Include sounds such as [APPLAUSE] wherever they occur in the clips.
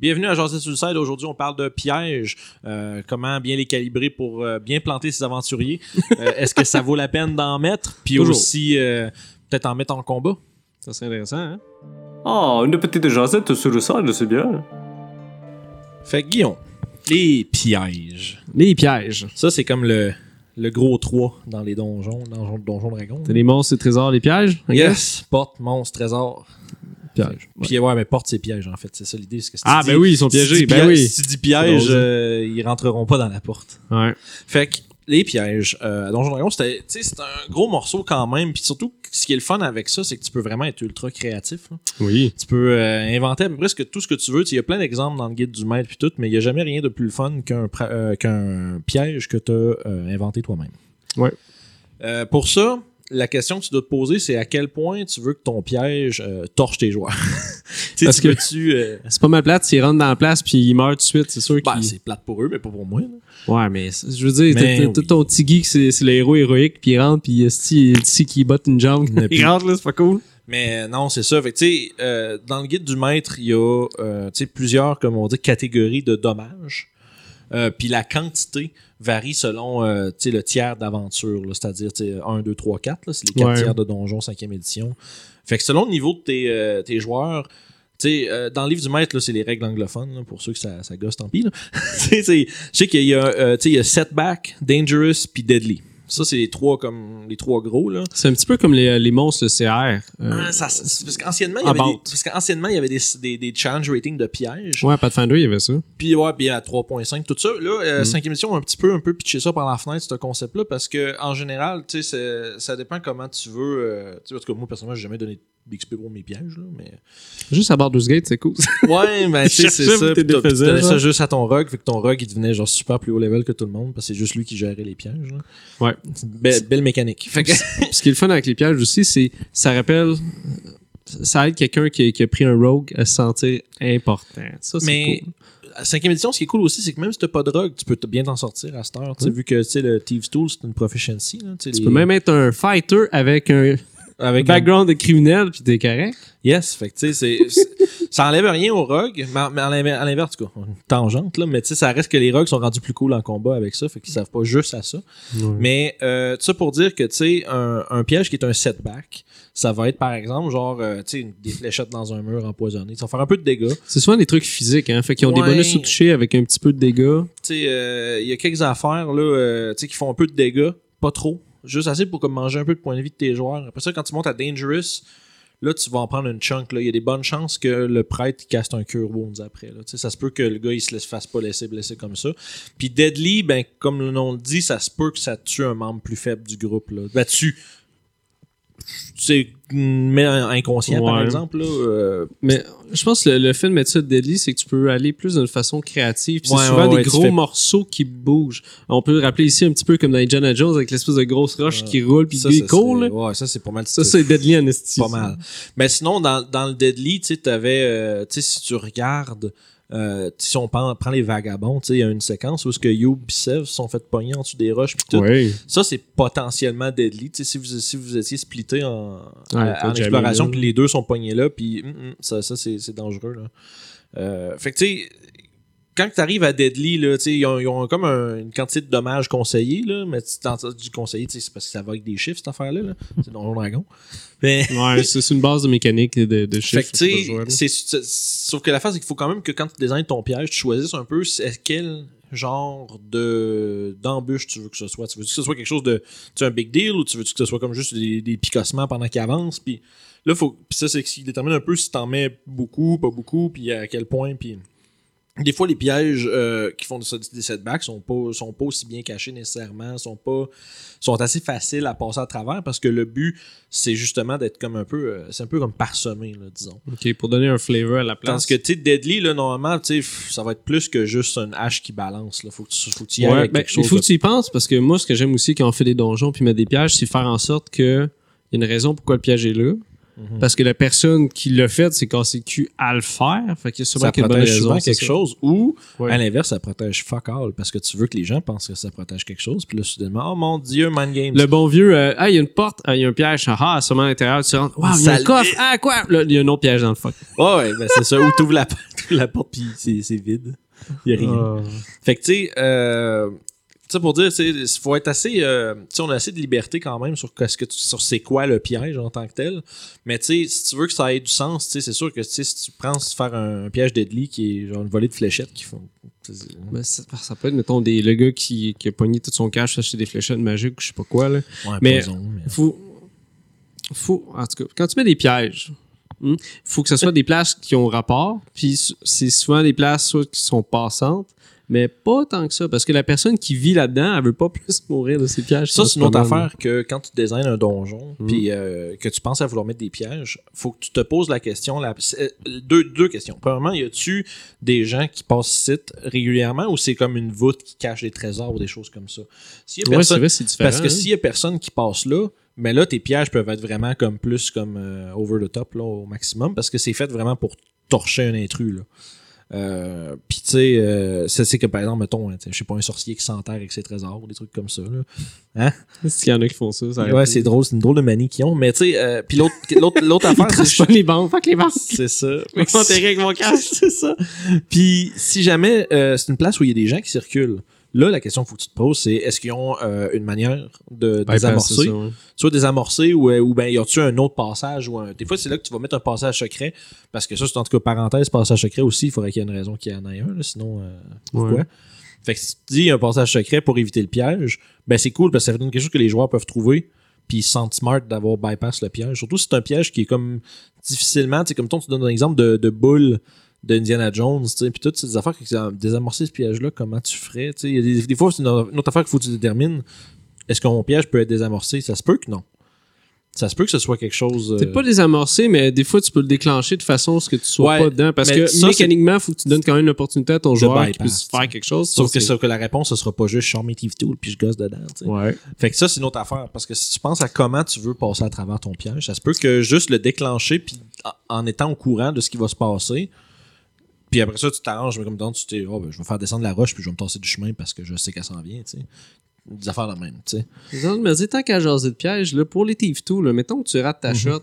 Bienvenue à José Suicide. Aujourd'hui, on parle de pièges. Euh, comment bien les calibrer pour euh, bien planter ses aventuriers. [LAUGHS] Euh, Est-ce que ça vaut la peine d'en mettre? Puis Toujours. aussi, euh, peut-être en mettre en combat. Ça serait intéressant, hein? Oh, une petite jasette sur le sol, c'est bien. Fait que Guillaume, les pièges. Les pièges. Ça, c'est comme le, le gros 3 dans les donjons, dans le donjon dragon. T'as les monstres et trésors, les pièges? Yes, porte, monstre, trésor. Pièges. Puis ouais, mais porte, c'est piège en fait. C'est ça l'idée. que si Ah, ben dis- oui, ils sont si piégés. dis Ben piège- oui. Si tu dis piège, euh, ils rentreront pas dans la porte. Ouais. Fait que les pièges, euh, à Donjon Dragon, c'était, un gros morceau quand même. Puis surtout, ce qui est le fun avec ça, c'est que tu peux vraiment être ultra créatif. là. Oui. Tu peux euh, inventer à peu près tout ce que tu veux. Il y a plein d'exemples dans le guide du maître puis tout, mais il y a jamais rien de plus fun qu'un, euh, qu'un piège que tu as inventé toi-même. Ouais. Euh, pour ça, la question que tu dois te poser, c'est à quel point tu veux que ton piège euh, torche tes joueurs. [LAUGHS] tu Parce tu que- veux-tu, euh, C'est pas mal plate, s'ils rentrent dans la place puis ils meurent tout de suite, c'est sûr bah, qu'ils... c'est plate pour eux, mais pas pour moi. là. Ouais, mais je veux dire, Mais t'as oui. ton petit geek, c'est le héros héroïque, puis il rentre, puis il dit qu'il botte une jambe. [LAUGHS] Il rentre, là, c'est pas cool. Mais non, c'est ça. Fait que, tu sais, euh, dans le guide du maître, il y a tu plusieurs, comme on dit, catégories de dommages. Euh, Puis la quantité varie selon euh, le tiers d'aventure, c'est-à-dire tu sais, 1, 2, 3, 4. là. C'est les 4 Ouais. tiers de donjon 5e édition. Fait que selon le niveau de tes, euh, tes joueurs, euh, dans le livre du maître, c'est les règles anglophones. là, pour ceux que ça, ça gosse, tant pis. [LAUGHS] Je sais qu'il y a, euh, y a Setback, Dangerous, puis Deadly. Ça, c'est les trois comme les trois gros. Là. C'est un petit peu comme les, les monstres, le CR. euh, Ah, ça, parce qu'anciennement, il y avait des, parce qu'anciennement, il y avait des, des, des challenge ratings de pièges. Ouais, Pathfinder, il y avait ça. Puis ouais, puis à 3.5, tout ça. Là, euh, 5 émission, un petit peu, un peu pitché ça par la fenêtre, ce concept-là, parce que en général, tu sais, ça dépend comment tu veux. euh, tu sais, en tout cas, moi, personnellement, j'ai jamais donné d'XP pour mes pièges, là, mais. Juste à Baldur's Gate, c'est cool. [LAUGHS] Ouais, ben, tu sais, c'est ça. tu donnais ça genre. juste à ton rogue, fait que ton rogue, il devenait genre super plus haut level que tout le monde, parce que c'est juste lui qui gérait les pièges, là. Ouais. Belle, belle mécanique. Fait que. [LAUGHS] Ce qui est le fun avec les pièges aussi, c'est ça rappelle, ça aide quelqu'un qui, qui a pris un rogue à se sentir important. Ça, c'est Mais cool. cinquième édition, ce qui est cool aussi, c'est que même si t'as pas de drogue, tu peux bien t'en sortir à cette heure. tu sais, Vu que tu sais, le Thieves Tool, c'est une proficiency. Là, tu sais, Tu les- peux même être un fighter avec un avec un- background de criminel, puis t'es correct. Yes, fait que tu sais, ça enlève rien aux rogues, mais, à l'inver- à l'inverse, tout cas, une tangente, là, mais tu sais, ça reste que les rogues sont rendus plus cool en combat avec ça, fait qu'ils savent pas juste à ça. Mais euh, ça pour dire que, tu sais, un, un piège qui est un setback, ça va être par exemple, genre, euh, tu sais, des fléchettes dans un mur empoisonné. Ça va faire un peu de dégâts. C'est souvent des trucs physiques, hein. Fait qu'ils ont Ouais. des bonus au toucher avec un petit peu de dégâts. Tu sais, euh, il y a quelques affaires, là, euh, tu sais, qui font un peu de dégâts, pas trop. Juste assez pour comme manger un peu de point de vie de tes joueurs. Après ça, quand tu montes à Dangerous, là, tu vas en prendre une chunk. Là. Il y a des bonnes chances que le prêtre il caste un Cure Wounds après. Là. Tu Ça se peut que le gars il se laisse fasse pas laisser blesser comme ça. Puis Deadly, ben, comme le nom le dit, ça se peut que ça tue un membre plus faible du groupe. Là. Ben, tue. C'est mais inconscient, par exemple. Là, euh, Mais je pense que le, le fait de mettre ça de deadly, c'est que tu peux aller plus d'une façon créative. Ouais, c'est souvent ouais, des gros fais- morceaux qui bougent. On peut le rappeler ici un petit peu comme dans Indiana Jones avec l'espèce de grosse roche qui roule puis ça, qui ça, là. Ouais, ça, c'est pas mal. Ça, c'est deadly en pas mal. Mais sinon, dans, dans le Deadly, tu sais, t'avais, euh, tu sais, si tu regardes, euh, si on prend, prend les vagabonds, il y a une séquence où ce que Youb et Sev se sont fait pogner en dessous des roches pis tout. Ouais. Ça, c'est potentiellement Deadly. Si vous, si vous étiez splitté en, Ouais, à- pas en de exploration, puis les deux sont pognés là, puis hum, hum, ça, ça c'est, c'est dangereux, là. Euh, fait que, tu sais, quand tu arrives à Deadly, là, ils ont, ils ont comme un- une quantité de dommages conseillés, là, mais tu dans du sais, c'est parce que ça va avec des chiffres, cette affaire-là, là. C'est Donjon Dragon. Mais, Ouais, c'est une base de mécanique de, de chiffres. fait que, c'est sauf que la phase, c'est qu'il faut quand même que quand tu designes ton piège, tu choisisses un peu quel genre de d'embûche tu veux que ce soit. Tu veux que ce soit quelque chose de, tu un big deal ou tu veux que ce soit comme juste des, des picossements pendant qu'il avance, puis là, faut, ça, c'est ce qui détermine un peu si t'en mets beaucoup, pas beaucoup, puis à quel point, puis des fois les pièges euh, qui font des, setbacks sont pas sont pas aussi bien cachés nécessairement sont pas sont assez faciles à passer à travers parce que le but c'est justement d'être comme un peu euh, c'est un peu comme parsemé là, disons Ok, pour donner un flavor à la place. Tandis que, tu sais, Deadly, là, normalement, tu sais, ça va être plus que juste une hache qui balance, là. Faut que tu, faut que tu y ailles Ouais, avec ben, quelque chose. il faut de- que tu y penses parce que moi, ce que j'aime aussi quand on fait des donjons puis mettre des pièges, c'est faire en sorte que y a une raison pourquoi le piège est là. Parce que la personne qui l'a fait, c'est cassé le cul à le faire. Fait qu'il y a sûrement Ça bonne protège raison, souvent c'est quelque ça. chose ou, à l'inverse, ça protège fuck all parce que tu veux que les gens pensent que ça protège quelque chose. Puis là, soudainement, oh mon dieu, mind games. Le bon vieux, euh, ah, il y a une porte, ah, il y a un piège, ah, sûrement à l'intérieur, tu rentres, wow, il y a un Ça coffre, ah, quoi? Là, il y a un autre piège dans le fuck. Ouais, ouais, ben c'est ça. Ou t'ouvres la, [LAUGHS] la porte puis c'est, vide. Il y a rien. Ah. Fait que, tu sais, euh, sais, pour dire, il faut être assez. euh, tu sais, on a assez de liberté quand même sur, qu'est-ce que tu- sur c'est quoi le piège en tant que tel. Mais, tu sais, si tu veux que ça ait du sens, tu sais, c'est sûr que, tu sais, si tu prends faire un, un piège deadly qui est genre une volée de fléchettes qui font. Ben, ça, ça peut être, mettons, des, le gars qui, qui a pogné tout son cash, acheté des fléchettes magiques, ou je sais pas quoi, là. Ouais, Mais- poison, mais- Faut, faut, en tout cas, quand tu mets des pièges, il faut que ce soit des places qui ont rapport, puis c'est souvent des places soit qui sont passantes, mais pas tant que ça, parce que la personne qui vit là-dedans, elle veut pas [LAUGHS] plus mourir de ces pièges. Ça, c'est une autre affaire que quand tu designes un donjon, Mm. puis euh, que tu penses à vouloir mettre des pièges, faut que tu te poses la question. La, c'est- deux, deux questions. Premièrement, y a-tu des gens qui passent site régulièrement ou c'est comme une voûte qui cache des trésors ou des choses comme ça? S'il y a Ouais, vrai, c'est différent. parce que hein. s'il y a personne qui passe là, mais là, tes pièges peuvent être vraiment comme plus comme euh, over the top là, au maximum parce que c'est fait vraiment pour torcher un intrus. Là. Euh, Puis tu sais, euh, ça, c'est que par exemple, mettons, hein, je sais pas, un sorcier qui s'enterre avec ses trésors ou des trucs comme ça. Là. S'il y en a qui font ça, ça Ouais, c'est drôle, c'est une drôle de manie qu'ils ont. Mais tu sais, euh, puis l'autre, [LAUGHS] l'autre, l'autre affaire, c'est, pas les banques, fuck les banques. c'est ça. Enterrer avec mon cash. c'est ça. Puis si jamais euh, c'est une place où il y a des gens qui circulent, là, la question qu'il faut que tu te poses, c'est est-ce qu'ils ont euh, une manière de désamorcer, soit désamorcer ou, euh, ou ben y a-tu un autre passage ou un... Des fois, c'est là que tu vas mettre un passage secret, parce que ça, c'est en tout cas parenthèse, passage secret aussi, il faudrait qu'il y ait une raison qu'il y en ait un, là, sinon, euh, pourquoi? Ouais. Fait que si tu dis un passage secret pour éviter le piège, ben c'est cool parce que ça donne quelque chose que les joueurs peuvent trouver puis ils se sentent smart d'avoir bypass le piège. Surtout si c'est un piège qui est comme difficilement, tu sais, comme toi, tu donnes un exemple de, de boule d'Indiana Jones, tu sais, puis toutes ces affaires qui désamorcer ce piège-là, comment tu ferais, tu sais, il y a des, des fois, c'est une, une autre affaire qu'il faut que tu détermines. Est-ce que mon piège peut être désamorcé? Ça se peut que non. Ça se peut que ce soit quelque chose... Euh, pas désamorcé, mais des fois, tu peux le déclencher de façon à ce que tu sois Ouais, pas dedans. Parce que ça, mécaniquement, il faut que tu donnes quand même l'opportunité à ton joueur qui puisse faire quelque chose. Sauf que, c'est- sauf que la réponse, ce sera pas juste « je sors mes Thief Tool puis je gosse dedans », tu sais. Ouais. Fait que ça, c'est une autre affaire. Parce que si tu penses à comment tu veux passer à travers ton piège, ça se peut que juste le déclencher puis en étant au courant de ce qui va se passer, puis après ça, tu t'arranges, mais comme dans tu t'es, oh, ben, je vais faire descendre la roche puis je vais me tasser du chemin parce que je sais qu'elle s'en vient, tu sais. Des affaires de même, tu sais. Me dire, tant qu'à jaser de piège, là, pour les Tools, là, mettons que tu rates ta shot,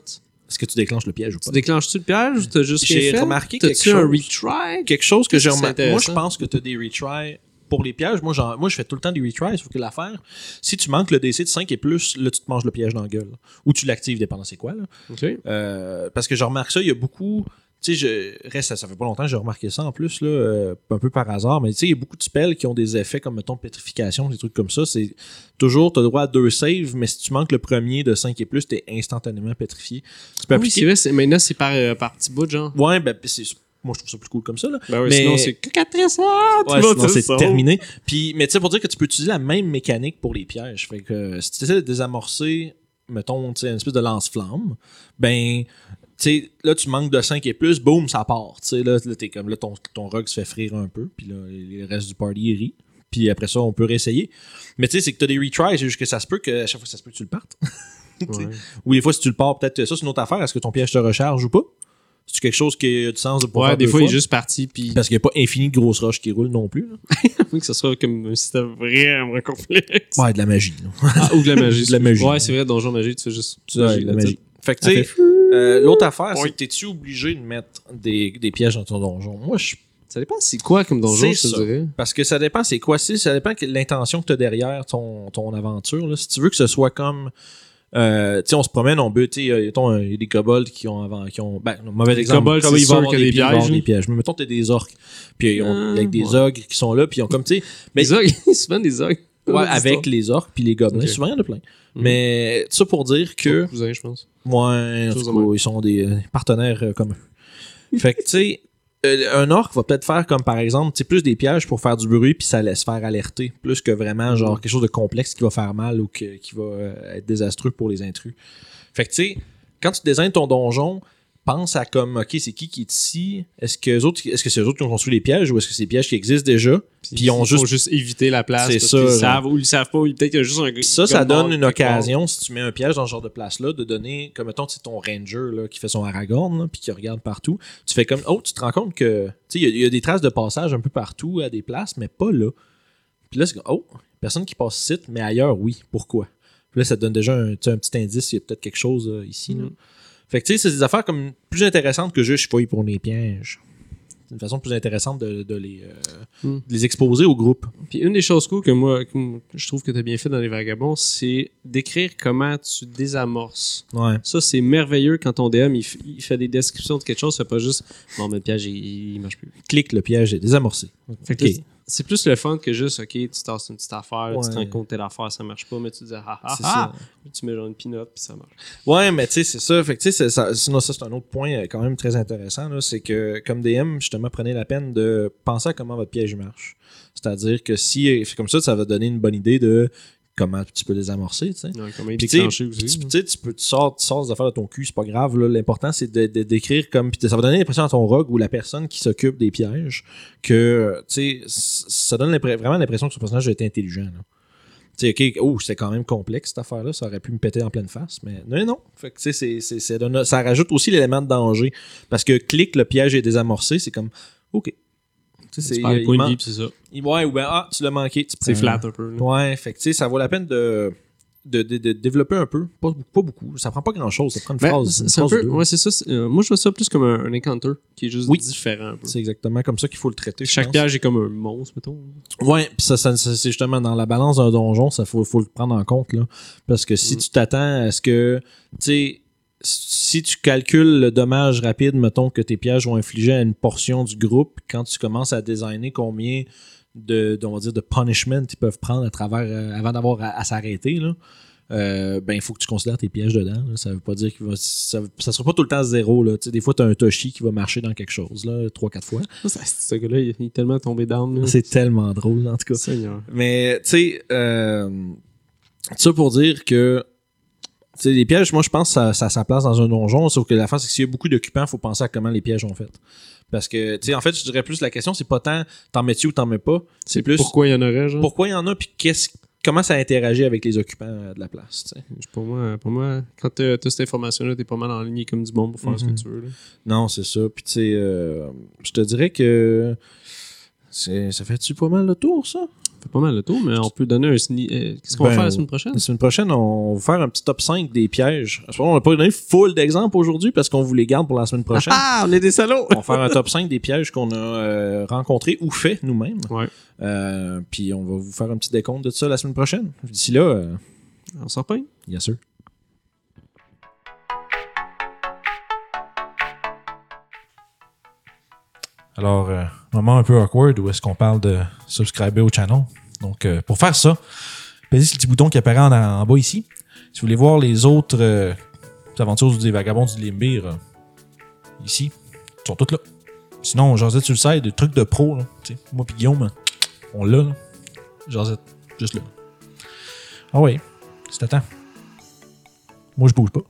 Est-ce que tu déclenches le piège ou tu pas? déclenches-tu le piège ou t'as juste J'ai remarqué T'as-tu quelque un chose? retry? Quelque chose que j'ai remarqué. Moi, je intéressant. pense que tu as des retries pour les pièges. Moi, j'en- moi, je fais tout le temps des retries. Sauf que l'affaire, si tu manques le DC de 5 et plus, là, tu te manges le piège dans la gueule. Ou tu l'actives, dépendant c'est quoi. Là. OK. Euh, parce que je remarque ça, il y a beaucoup. Tu sais, je reste, ça, fait pas longtemps que j'ai remarqué ça en plus, là, euh, un peu par hasard, mais tu sais, il y a beaucoup de spells qui ont des effets comme, mettons, pétrification, des trucs comme ça. C'est toujours, tu as droit à deux saves, mais si tu manques le premier de 5 et plus, tu es instantanément pétrifié. Tu peux Oui, appliquer. c'est vrai, maintenant, c'est par, euh, par petits bouts, genre. ouais, ben, c'est, moi, je trouve ça plus cool comme ça. Là. Ben oui, Mais- sinon, c'est cocatrice, ah, tu Ouais, c'est terminé. Puis, mais tu sais, pour dire que tu peux utiliser la même mécanique pour les pièges. Fait que euh, si tu essaies de désamorcer, mettons, une espèce de lance-flamme, ben, sais, là, tu manques de 5 et plus, boum, ça part. Tu sais, là, là, t'es comme, là, ton, ton rogue se fait frire un peu, puis là, le reste du party il rit. Puis après ça, on peut réessayer. Mais tu sais, c'est que t'as des retries, c'est juste que ça se peut que, à chaque fois, ça se peut que tu le partes. [LAUGHS] Ouais. Ou des fois, si tu le pars, peut-être, ça, c'est une autre affaire. Est-ce que ton piège te recharge ou pas? C'est quelque chose qui a du sens de pouvoir Ouais, faire des deux fois, il est juste parti, puis Parce qu'il n'y a pas infini de grosses roches qui roulent non plus. [LAUGHS] oui, que ce soit comme un système vraiment complexe. Ouais, de la magie. Ah, ou de la magie. [LAUGHS] De la magie. Ouais, c'est vrai, donjon magie, tu fais juste. Ouais, de la magie. Fait que, tu sais, euh, l'autre affaire, c'est Oui. que t'es-tu obligé de mettre des, des pièges dans ton donjon? Moi, je. Ça dépend c'est quoi comme donjon, C'est je te ça. dirais. Parce que ça dépend, c'est quoi? Si, ça dépend de l'intention que t'as derrière ton, ton aventure. Là. Si tu veux que ce soit comme. Euh, tu sais, on se promène, on bute, tu sais, euh, mettons, il y a des kobolds qui ont avant, qui ont, ben, mauvais Les exemple. kobolds, Kobolds, c'est ils vont avoir des pièges, ils vont avoir pièges. des pièges. Mais mettons, t'as des orques. Puis, ils ont- Ah, avec des ouais. ogres qui sont là, puis ils ont comme, tu sais, mais Les ogres, [LAUGHS] souvent des ogres. Ouais, avec les orques puis les gobelins. Souvent, il y en a plein. Mhm. Mais, ça pour dire que. Cousin, je pense. Ouais, en tout cas, ils sont des euh, partenaires euh, communs. [LAUGHS] fait que, tu sais, euh, un orc va peut-être faire comme par exemple, tu sais, plus des pièges pour faire du bruit puis ça laisse faire alerter, plus que vraiment genre quelque chose de complexe qui va faire mal ou que- qui va euh, être désastreux pour les intrus. Fait que, tu sais, quand tu désignes ton donjon, pense à comme, OK, c'est qui qui est ici? Est-ce que, autres, est-ce que c'est eux autres qui ont construit les pièges ou est-ce que c'est des pièges qui existent déjà? Puis ils ont faut juste. juste éviter la place. C'est ça, genre. savent ou ils savent pas. ou Peut-être qu'il y a juste un Puis ça, ça donne une occasion, si tu mets un piège dans ce genre de place-là, de donner, comme mettons, c'est ton ranger là, qui fait son Aragorn, là, puis qui regarde partout. Tu fais comme, oh, tu te rends compte que, tu sais, il y a- il y, a des traces de passage un peu partout à des places, mais pas là. Puis là, c'est comme, oh, personne qui passe ici, mais ailleurs, oui. Pourquoi? Puis là, ça te donne déjà un, un petit indice, il y a peut-être quelque chose euh, ici. là. Fait que, tu sais, c'est des affaires comme plus intéressantes que juste je fouille pour les pièges. C'est une façon plus intéressante de, de les, euh, Mm. de les exposer au groupe. Puis une des choses cool que moi, que je trouve que tu as bien fait dans les vagabonds, c'est d'écrire comment tu désamorces. Ouais. Ça, c'est merveilleux quand ton DM il, fait des descriptions de quelque chose, c'est pas juste bon, mais le piège il, il marche plus. Clique, le piège est désamorcé. Fait c'est plus le fun que juste, ok, tu tasses une petite affaire, tu te rends compte telle affaire, ça marche pas, mais tu dis ah ah ah. Puis tu mets genre une pinotte, puis ça marche. Ouais, mais tu sais, c'est ça. Fait que tu sais, ça- sinon, ça, c'est un autre point euh, quand même très intéressant. C'est que, comme DM, justement, prenez la peine de penser à comment votre piège marche. C'est-à-dire que si comme ça, ça va donner une bonne idée de comment tu peux les amorcer, tu sais. Ouais, comment il Puis, déclencher puis aussi. tu tu sais, tu peux, tu sors, tu sors des affaires de ton cul, c'est pas grave. là. L'important, c'est de, de- d'écrire comme. Puis ça va donner l'impression à ton rogue ou la personne qui s'occupe des pièges que, tu sais, ça donne vraiment l'impression que ce personnage a été intelligent. là. Tu sais, ok, oh, c'était quand même complexe cette affaire-là, ça aurait pu me péter en pleine face, mais non, non. Fait que, tu sais, c'est, c'est, c'est donne- ça rajoute aussi l'élément de danger. Parce que clic, le piège est désamorcé, c'est comme, ok. Tu sais, C'est pas point man- c'est ça. il- Ouais, ou ben, ah, tu l'as manqué. C'est flat un peu. là. Ouais, fait que tu sais, ça vaut la peine de, de, de- de développer un peu. Pas, pas beaucoup. Ça prend pas grand chose. Ça prend une Ben, phrase. une un peu, ouais, c'est ça. euh, moi, je vois ça plus comme un, un encounter qui est juste Oui. différent. C'est exactement comme ça qu'il faut le traiter. Chaque piège est comme un monstre, mettons. Ouais, ça, ça- ça, c'est justement dans la balance d'un donjon, ça faut, faut le prendre en compte là, parce que si Mm. tu t'attends à ce que, tu sais, si tu calcules le dommage rapide, mettons que tes pièges vont infliger à une portion du groupe, quand tu commences à designer combien de, on va dire, de punishment ils peuvent prendre à travers, euh, avant d'avoir à, à s'arrêter là. euh, ben il faut que tu considères tes pièges dedans. là. Ça veut pas dire qu'il va. Ça, ça sera pas tout le temps zéro. Là. Des fois, tu as un Toshi qui va marcher dans quelque chose, là, trois, quatre fois. [LAUGHS] Ça, ce gars-là, il, est tellement tombé down. C'est tellement drôle, en tout cas. Seigneur. Mais, tu sais, euh, ça pour dire que, sais, les pièges, moi, je pense que ça, ça a sa place dans un donjon, sauf que la face, c'est que s'il y a beaucoup d'occupants, il faut penser à comment les pièges ont fait. Parce que, tu sais, en fait, je dirais plus la question, c'est pas tant t'en mets-tu ou t'en mets pas, c'est plus Pourquoi il y en aurait, genre? pourquoi il y en a, puis qu'est-ce, comment ça interagit avec les occupants euh, de la place, tu sais. Pour moi, pour moi, quand t'as as cette information-là, t'es pas mal en ligne comme du monde pour faire ce Mhm. que tu veux. là. Non, c'est ça. Puis, tu sais, euh, je te dirais que ça fait-tu pas mal le tour, ça? Fait pas mal le tour, mais on peut donner un sni- euh, Qu'est-ce qu'on va Ben, faire la semaine prochaine? La semaine prochaine, on va faire un petit top 5 des pièges. À ce moment, on n'a pas donné full d'exemples aujourd'hui parce qu'on vous les garde pour la semaine prochaine. Ah, on est des salauds on va faire un top 5 des pièges qu'on a euh, rencontrés ou fait nous-mêmes. Ouais. Euh, puis on va vous faire un petit décompte de ça la semaine prochaine. D'ici là, euh, On s'en bien sûr. Alors, euh, moment un peu awkward où est-ce qu'on parle de subscriber au channel. Donc, euh, pour faire ça, pesez sur le petit bouton qui apparaît en, bas ici. Si vous voulez voir les autres euh, aventures des vagabonds du Limbir, euh, ici, ils sont toutes là. Sinon, Josette sur le site, des trucs de pro, là, moi puis Guillaume, on l'a. Josette, juste là. Ah oui, c'est à temps. Moi, je bouge pas.